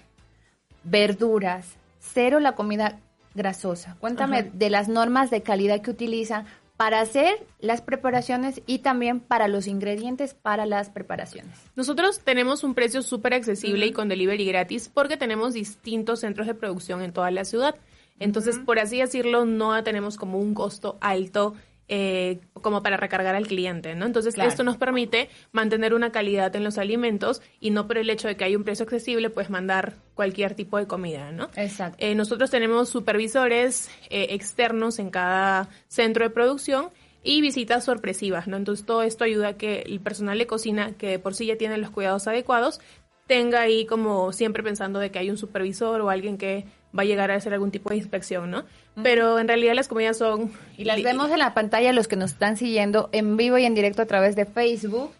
verduras, cero la comida grasosa. Cuéntame de las normas de calidad que utilizan para hacer las preparaciones y también para los ingredientes para las preparaciones. Nosotros tenemos un precio súper accesible y con delivery gratis porque tenemos distintos centros de producción en toda la ciudad. Entonces, por así decirlo, no tenemos como un costo alto eh, como para recargar al cliente, ¿no? Entonces, esto nos permite mantener una calidad en los alimentos y no por el hecho de que hay un precio accesible, pues mandar cualquier tipo de comida, ¿no? Exacto. Eh, nosotros tenemos supervisores eh, externos en cada centro de producción y visitas sorpresivas, ¿no? Entonces, todo esto ayuda a que el personal de cocina, que por sí ya tiene los cuidados adecuados, tenga ahí como siempre pensando de que hay un supervisor o alguien que va a llegar a hacer algún tipo de inspección, ¿no? Pero en realidad las comidas son... Y las vemos en la pantalla, los que nos están siguiendo en vivo y en directo a través de Facebook,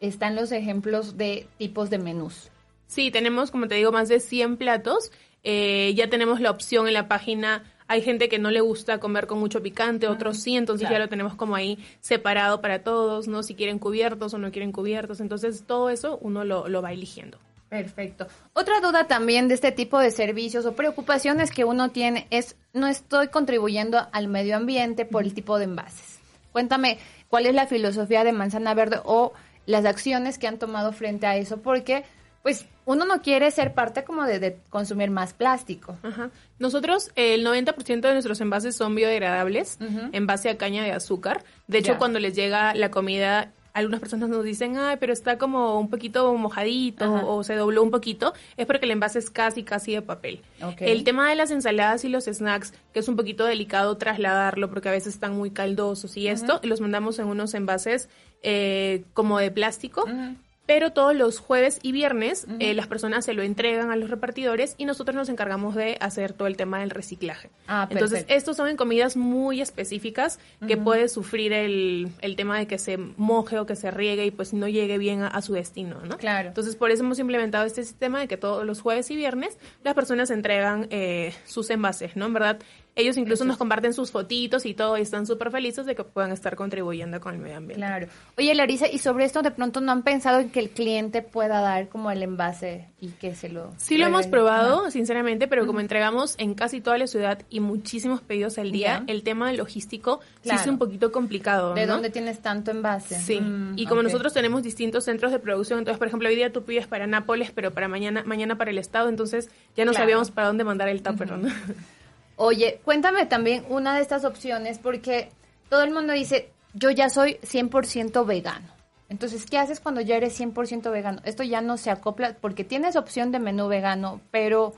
están los ejemplos de tipos de menús. Sí, tenemos, como te digo, más de 100 platos. Eh, ya tenemos la opción en la página hay gente que no le gusta comer con mucho picante, otros sí, entonces ya lo tenemos como ahí separado para todos, ¿no? Si quieren cubiertos o no quieren cubiertos, entonces todo eso uno lo, lo va eligiendo. Perfecto. Otra duda también de este tipo de servicios o preocupaciones que uno tiene es, no estoy contribuyendo al medio ambiente por el tipo de envases. Cuéntame, ¿cuál es la filosofía de Manzana Verde o las acciones que han tomado frente a eso? Porque, pues, uno no quiere ser parte como de, consumir más plástico. Ajá. Nosotros, el 90% de nuestros envases son biodegradables en base a caña de azúcar. De hecho, cuando les llega la comida algunas personas nos dicen, ay, pero está como un poquito mojadito o se dobló un poquito, es porque el envase es casi, casi de papel. El tema de las ensaladas y los snacks, que es un poquito delicado trasladarlo porque a veces están muy caldosos y esto, los mandamos en unos envases eh, como de plástico pero todos los jueves y viernes eh, las personas se lo entregan a los repartidores y nosotros nos encargamos de hacer todo el tema del reciclaje. Ah, Entonces, estos son en comidas muy específicas que puede sufrir el, el, tema de que se moje o que se riegue y pues no llegue bien a, su destino, ¿no? Claro. Entonces, por eso hemos implementado este sistema de que todos los jueves y viernes las personas entregan eh, sus envases, ¿no? En verdad, ellos incluso nos comparten sus fotitos y todo y están súper felices de que puedan estar contribuyendo con el medio ambiente. Claro. Oye, Larisa, ¿y sobre esto de pronto no han pensado en que el cliente pueda dar como el envase y que se lo... Sí lo hemos probado, sinceramente, pero como entregamos en casi toda la ciudad y muchísimos pedidos al día, el tema logístico sí es un poquito complicado. ¿De dónde tienes tanto envase? Sí, mm, y como nosotros tenemos distintos centros de producción, entonces, por ejemplo, hoy día tú pides para Nápoles, pero para mañana mañana para el Estado, entonces ya no sabíamos para dónde mandar el tupper, ¿no? Oye, cuéntame también una de estas opciones porque todo el mundo dice, yo ya soy 100% vegano. Entonces, ¿qué haces cuando ya eres 100% vegano? Esto ya no se acopla porque tienes opción de menú vegano, pero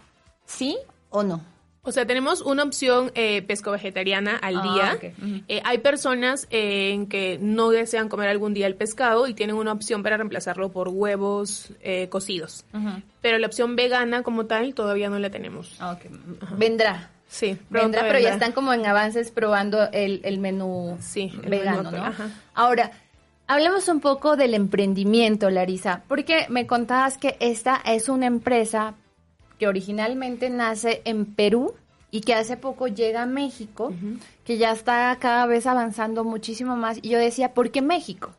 ¿sí o no? O sea, tenemos una opción eh, pesco-vegetariana al ah, día. Eh, hay personas eh, en que no desean comer algún día el pescado y tienen una opción para reemplazarlo por huevos eh, cocidos. Pero la opción vegana como tal todavía no la tenemos. Ah, Vendrá. Sí, vendrá, pero ya están como en avances probando el, el menú vegano, ¿no? Ahora, hablemos un poco del emprendimiento, Larisa, porque me contabas que esta es una empresa que originalmente nace en Perú y que hace poco llega a México, que ya está cada vez avanzando muchísimo más. Y yo decía, ¿por qué México?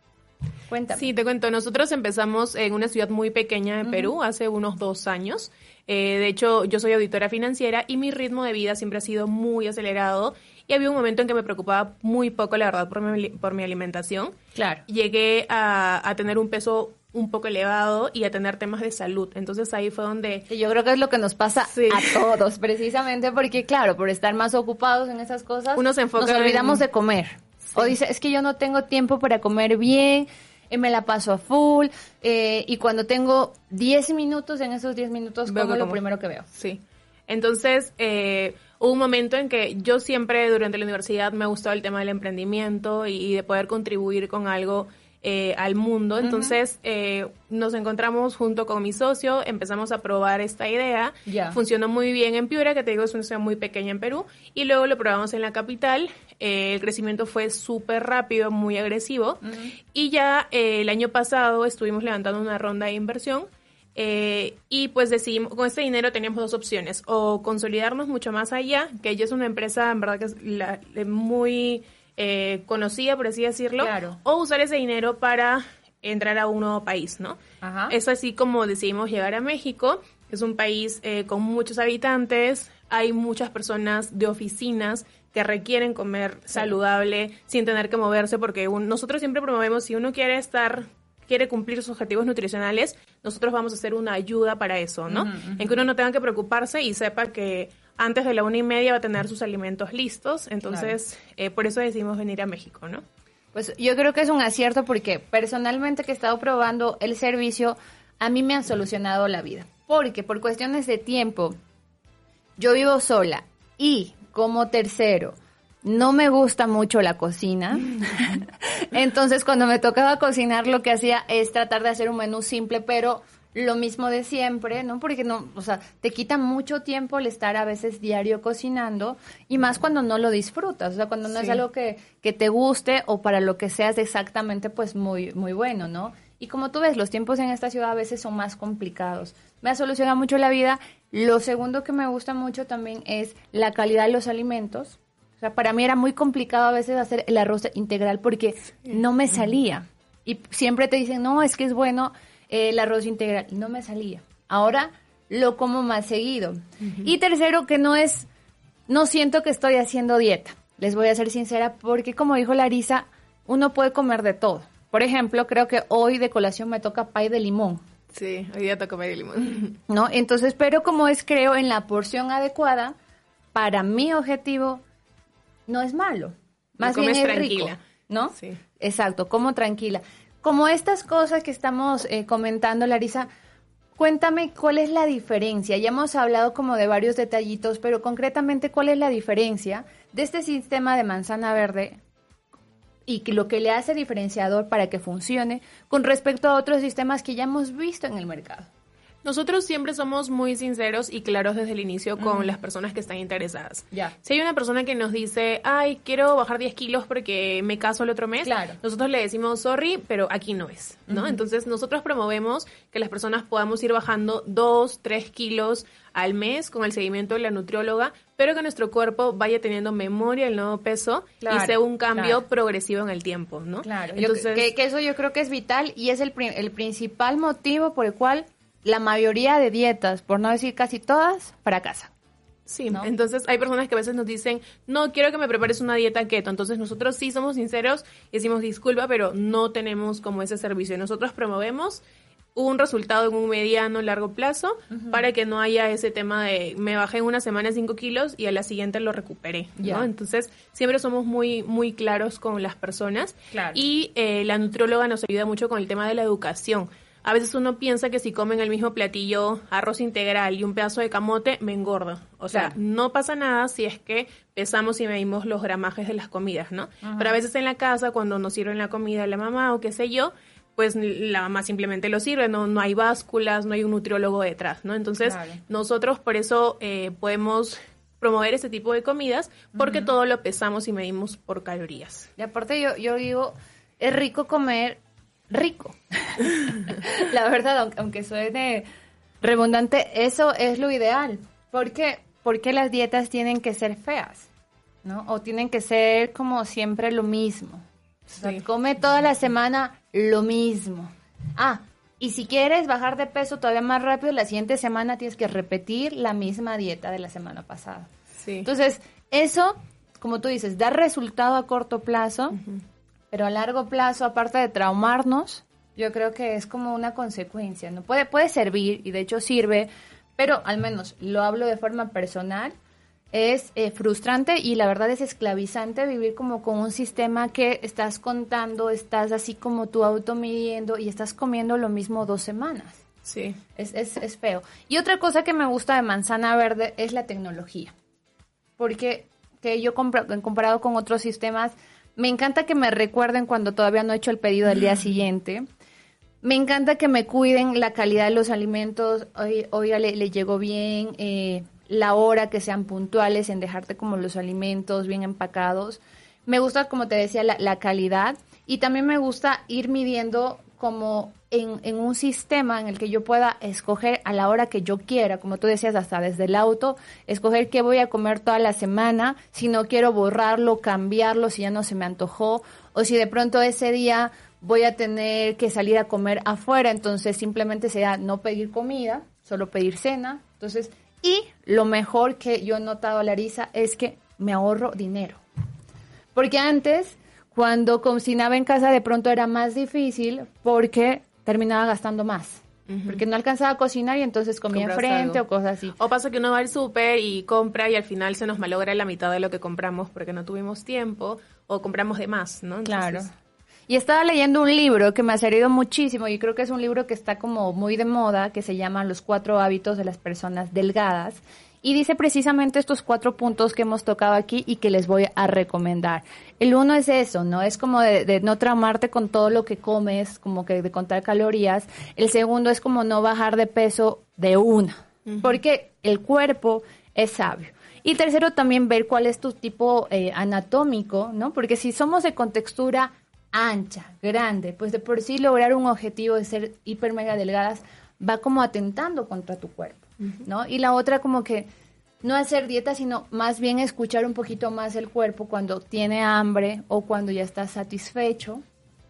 Cuéntame. Sí, te cuento. Nosotros empezamos en una ciudad muy pequeña de Perú hace unos dos años. Eh, de hecho, yo soy auditora financiera y mi ritmo de vida siempre ha sido muy acelerado. Y había un momento en que me preocupaba muy poco, la verdad, por mi, por mi alimentación. Claro. Llegué a, tener un peso un poco elevado y a tener temas de salud. Entonces ahí fue donde... Yo creo que es lo que nos pasa a todos, precisamente porque, claro, por estar más ocupados en esas cosas, Uno se enfoca nos olvidamos de comer. O dice, es que yo no tengo tiempo para comer bien, eh, me la paso a full, eh, y cuando tengo 10 minutos, en esos 10 minutos como lo primero que veo. Sí. Entonces, eh, hubo un momento en que yo siempre durante la universidad me gustado el tema del emprendimiento y de poder contribuir con algo eh, al mundo. Entonces eh, nos encontramos junto con mi socio, empezamos a probar esta idea. Funcionó muy bien en Piura, que te digo es una ciudad muy pequeña en Perú, y luego lo probamos en la capital. Eh, el crecimiento fue súper rápido, muy agresivo. Y ya el año pasado estuvimos levantando una ronda de inversión. y pues decidimos, con este dinero teníamos dos opciones, o consolidarnos mucho más allá, que ella es una empresa en verdad que es la, muy eh, conocida, por así decirlo, o usar ese dinero para entrar a un nuevo país, ¿no? Es así como decidimos llegar a México. Es un país eh, con muchos habitantes, hay muchas personas de oficinas que requieren comer saludable sin tener que moverse porque nosotros siempre promovemos si uno quiere estar quiere cumplir sus objetivos nutricionales, nosotros vamos a hacer una ayuda para eso, ¿no? En que uno no tenga que preocuparse y sepa que antes de la una y media va a tener sus alimentos listos. Entonces, eh, por eso decidimos venir a México, ¿no? Pues yo creo que es un acierto porque personalmente que he estado probando el servicio, a mí me han solucionado la vida. Porque por cuestiones de tiempo, yo vivo sola y como tercero, no me gusta mucho la cocina. Entonces, cuando me tocaba cocinar, lo que hacía es tratar de hacer un menú simple, pero lo mismo de siempre, ¿no? Porque no, o sea, te quita mucho tiempo el estar a veces diario cocinando y más cuando no lo disfrutas, o sea, cuando no es algo que, que te guste o para lo que seas exactamente pues muy, muy bueno, ¿no? Y como tú ves, los tiempos en esta ciudad a veces son más complicados. Me ha solucionado mucho la vida. Lo segundo que me gusta mucho también es la calidad de los alimentos o sea, para mí era muy complicado a veces hacer el arroz integral porque no me salía. Y siempre te dicen, no, es que es bueno eh, el arroz integral. Y no me salía. Ahora lo como más seguido. Y tercero, que no es, no siento que estoy haciendo dieta. Les voy a ser sincera porque como dijo Larisa, uno puede comer de todo. Por ejemplo, creo que hoy de colación me toca pay de limón. Sí, hoy día pay de limón. ¿No? Entonces, pero como es, creo, en la porción adecuada, para mi objetivo no es malo. Más bien es tranquila. rico, ¿no? Sí. Exacto, como tranquila. Como estas cosas que estamos eh, comentando, Larisa, cuéntame cuál es la diferencia. Ya hemos hablado como de varios detallitos, pero concretamente cuál es la diferencia de este sistema de manzana verde y lo que le hace diferenciador para que funcione con respecto a otros sistemas que ya hemos visto en el mercado. Nosotros siempre somos muy sinceros y claros desde el inicio con las personas que están interesadas. Si hay una persona que nos dice, ay, quiero bajar 10 kilos porque me caso el otro mes, nosotros le decimos, sorry, pero aquí no es, ¿no? Entonces, nosotros promovemos que las personas podamos ir bajando 2, 3 kilos al mes con el seguimiento de la nutrióloga, pero que nuestro cuerpo vaya teniendo memoria del nuevo peso y sea un cambio progresivo en el tiempo, ¿no? Claro, Entonces, que, eso yo creo que es vital y es el, el principal motivo por el cual la mayoría de dietas, por no decir casi todas, fracasan. Sí, entonces hay personas que a veces nos dicen, no, quiero que me prepares una dieta keto. Entonces nosotros sí somos sinceros y decimos, disculpa, pero no tenemos como ese servicio. Nosotros promovemos un resultado en un mediano, largo plazo para que no haya ese tema de me bajé en una semana 5 kilos y a la siguiente lo recuperé. ¿no? Entonces siempre somos muy, muy claros con las personas y eh, la nutrióloga nos ayuda mucho con el tema de la educación a veces uno piensa que si comen el mismo platillo, arroz integral y un pedazo de camote, me engordo. O sea, no pasa nada si es que pesamos y medimos los gramajes de las comidas, ¿no? Pero a veces en la casa, cuando nos sirven la comida la mamá o qué sé yo, pues la mamá simplemente lo sirve, no, no hay básculas, no hay un nutriólogo detrás, ¿no? Entonces, nosotros por eso eh, podemos promover ese tipo de comidas porque todo lo pesamos y medimos por calorías. Y aparte yo, yo digo, es rico comer rico. La verdad, aunque suene redundante, eso es lo ideal. ¿Por qué? Porque las dietas tienen que ser feas, ¿no? O tienen que ser como siempre lo mismo. come toda la semana lo mismo. Ah, y si quieres bajar de peso todavía más rápido, la siguiente semana tienes que repetir la misma dieta de la semana pasada. Sí. Entonces, eso, como tú dices, da resultado a corto plazo, pero a largo plazo, aparte de traumarnos, yo creo que es como una consecuencia, ¿no? Puede, puede servir, y de hecho sirve, pero al menos lo hablo de forma personal, es eh, frustrante y la verdad es esclavizante vivir como con un sistema que estás contando, estás así como tú automidiendo y estás comiendo lo mismo dos semanas. Sí. Es, es, es feo. Y otra cosa que me gusta de Manzana Verde es la tecnología. Porque que yo comparado con otros sistemas, me encanta que me recuerden cuando todavía no he hecho el pedido del día siguiente. Me encanta que me cuiden la calidad de los alimentos. Oiga, le, le llegó bien. Eh, la hora, que sean puntuales en dejarte como los alimentos bien empacados. Me gusta, como te decía, la, la calidad. Y también me gusta ir midiendo como en, un sistema en el que yo pueda escoger a la hora que yo quiera, como tú decías, hasta desde el auto, escoger qué voy a comer toda la semana, si no quiero borrarlo, cambiarlo, si ya no se me antojó, o si de pronto ese día voy a tener que salir a comer afuera, entonces simplemente sea no pedir comida, solo pedir cena. Entonces, Y lo mejor que yo he notado, Larisa, es que me ahorro dinero. Porque antes, cuando cocinaba en casa, de pronto era más difícil porque terminaba gastando más. Porque no alcanzaba a cocinar y entonces comía enfrente o cosas así. O pasa que uno va al súper y compra y al final se nos malogra la mitad de lo que compramos porque no tuvimos tiempo o compramos de más, ¿no? claro. Y estaba leyendo un libro que me ha servido muchísimo y creo que es un libro que está como muy de moda, que se llama Los cuatro hábitos de las personas delgadas. Y dice precisamente estos cuatro puntos que hemos tocado aquí y que les voy a recomendar. El uno es eso, ¿no? Es como de, no traumarte con todo lo que comes, como que de contar calorías. El segundo es como no bajar de peso de una, porque el cuerpo es sabio. Y tercero, también ver cuál es tu tipo eh, anatómico, ¿no? Porque si somos de contextura ancha, grande, pues de por sí lograr un objetivo de ser hiper mega delgadas va como atentando contra tu cuerpo, ¿no? Y la otra como que no hacer dieta, sino más bien escuchar un poquito más el cuerpo cuando tiene hambre o cuando ya está satisfecho.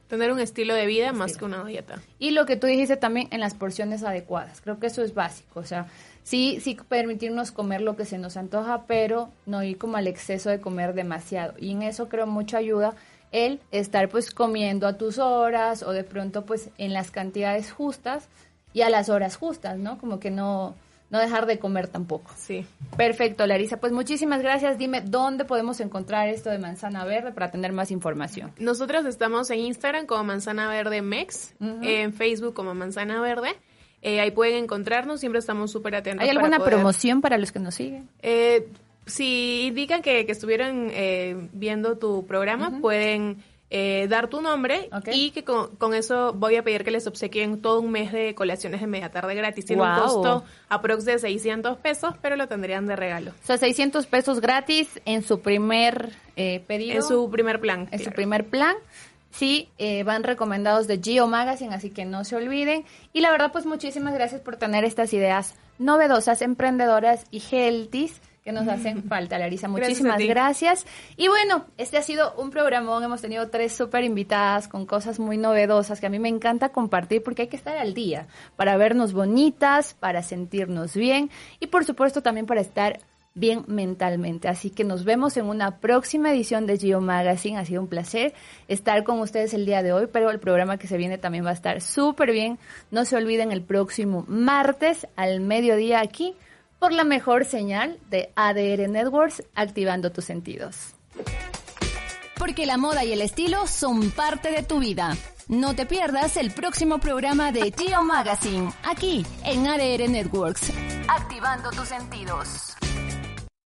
Tener un estilo de vida más que una dieta. Y lo que tú dijiste también en las porciones adecuadas. Creo que eso es básico. O sea, sí, sí permitirnos comer lo que se nos antoja, pero no ir como al exceso de comer demasiado. Y en eso creo mucha ayuda el estar pues comiendo a tus horas o de pronto pues en las cantidades justas y a las horas justas, ¿no? Como que no, no dejar de comer tampoco. Sí. Perfecto, Larisa. Pues muchísimas gracias. Dime dónde podemos encontrar esto de manzana verde para tener más información. Nosotros estamos en Instagram como manzana verde mex, en Facebook como manzana verde. Eh, ahí pueden encontrarnos, siempre estamos súper atentos. ¿Hay alguna promoción para los que nos siguen? Eh, si indican que, que estuvieron eh, viendo tu programa, pueden eh, dar tu nombre y que con, eso voy a pedir que les obsequien todo un mes de colaciones de media tarde gratis. Tiene un costo aprox de 600 pesos, pero lo tendrían de regalo. O sea, 600 pesos gratis en su primer eh, pedido. En su primer plan. En su primer plan. Sí, van recomendados de Geo Magazine, así que no se olviden. Y la verdad, pues muchísimas gracias por tener estas ideas novedosas, emprendedoras y healthy que nos hacen falta, Larisa. Muchísimas gracias, Y bueno, este ha sido un programón. Hemos tenido tres súper invitadas con cosas muy novedosas que a mí me encanta compartir porque hay que estar al día para vernos bonitas, para sentirnos bien y por supuesto también para estar bien mentalmente. Así que nos vemos en una próxima edición de Geo Magazine. Ha sido un placer estar con ustedes el día de hoy, pero el programa que se viene también va a estar súper bien. No se olviden el próximo martes al mediodía aquí por la mejor señal de ADR Networks, activando tus sentidos. Porque la moda y el estilo son parte de tu vida. No te pierdas el próximo programa de Geo Magazine, aquí en ADR Networks, activando tus sentidos.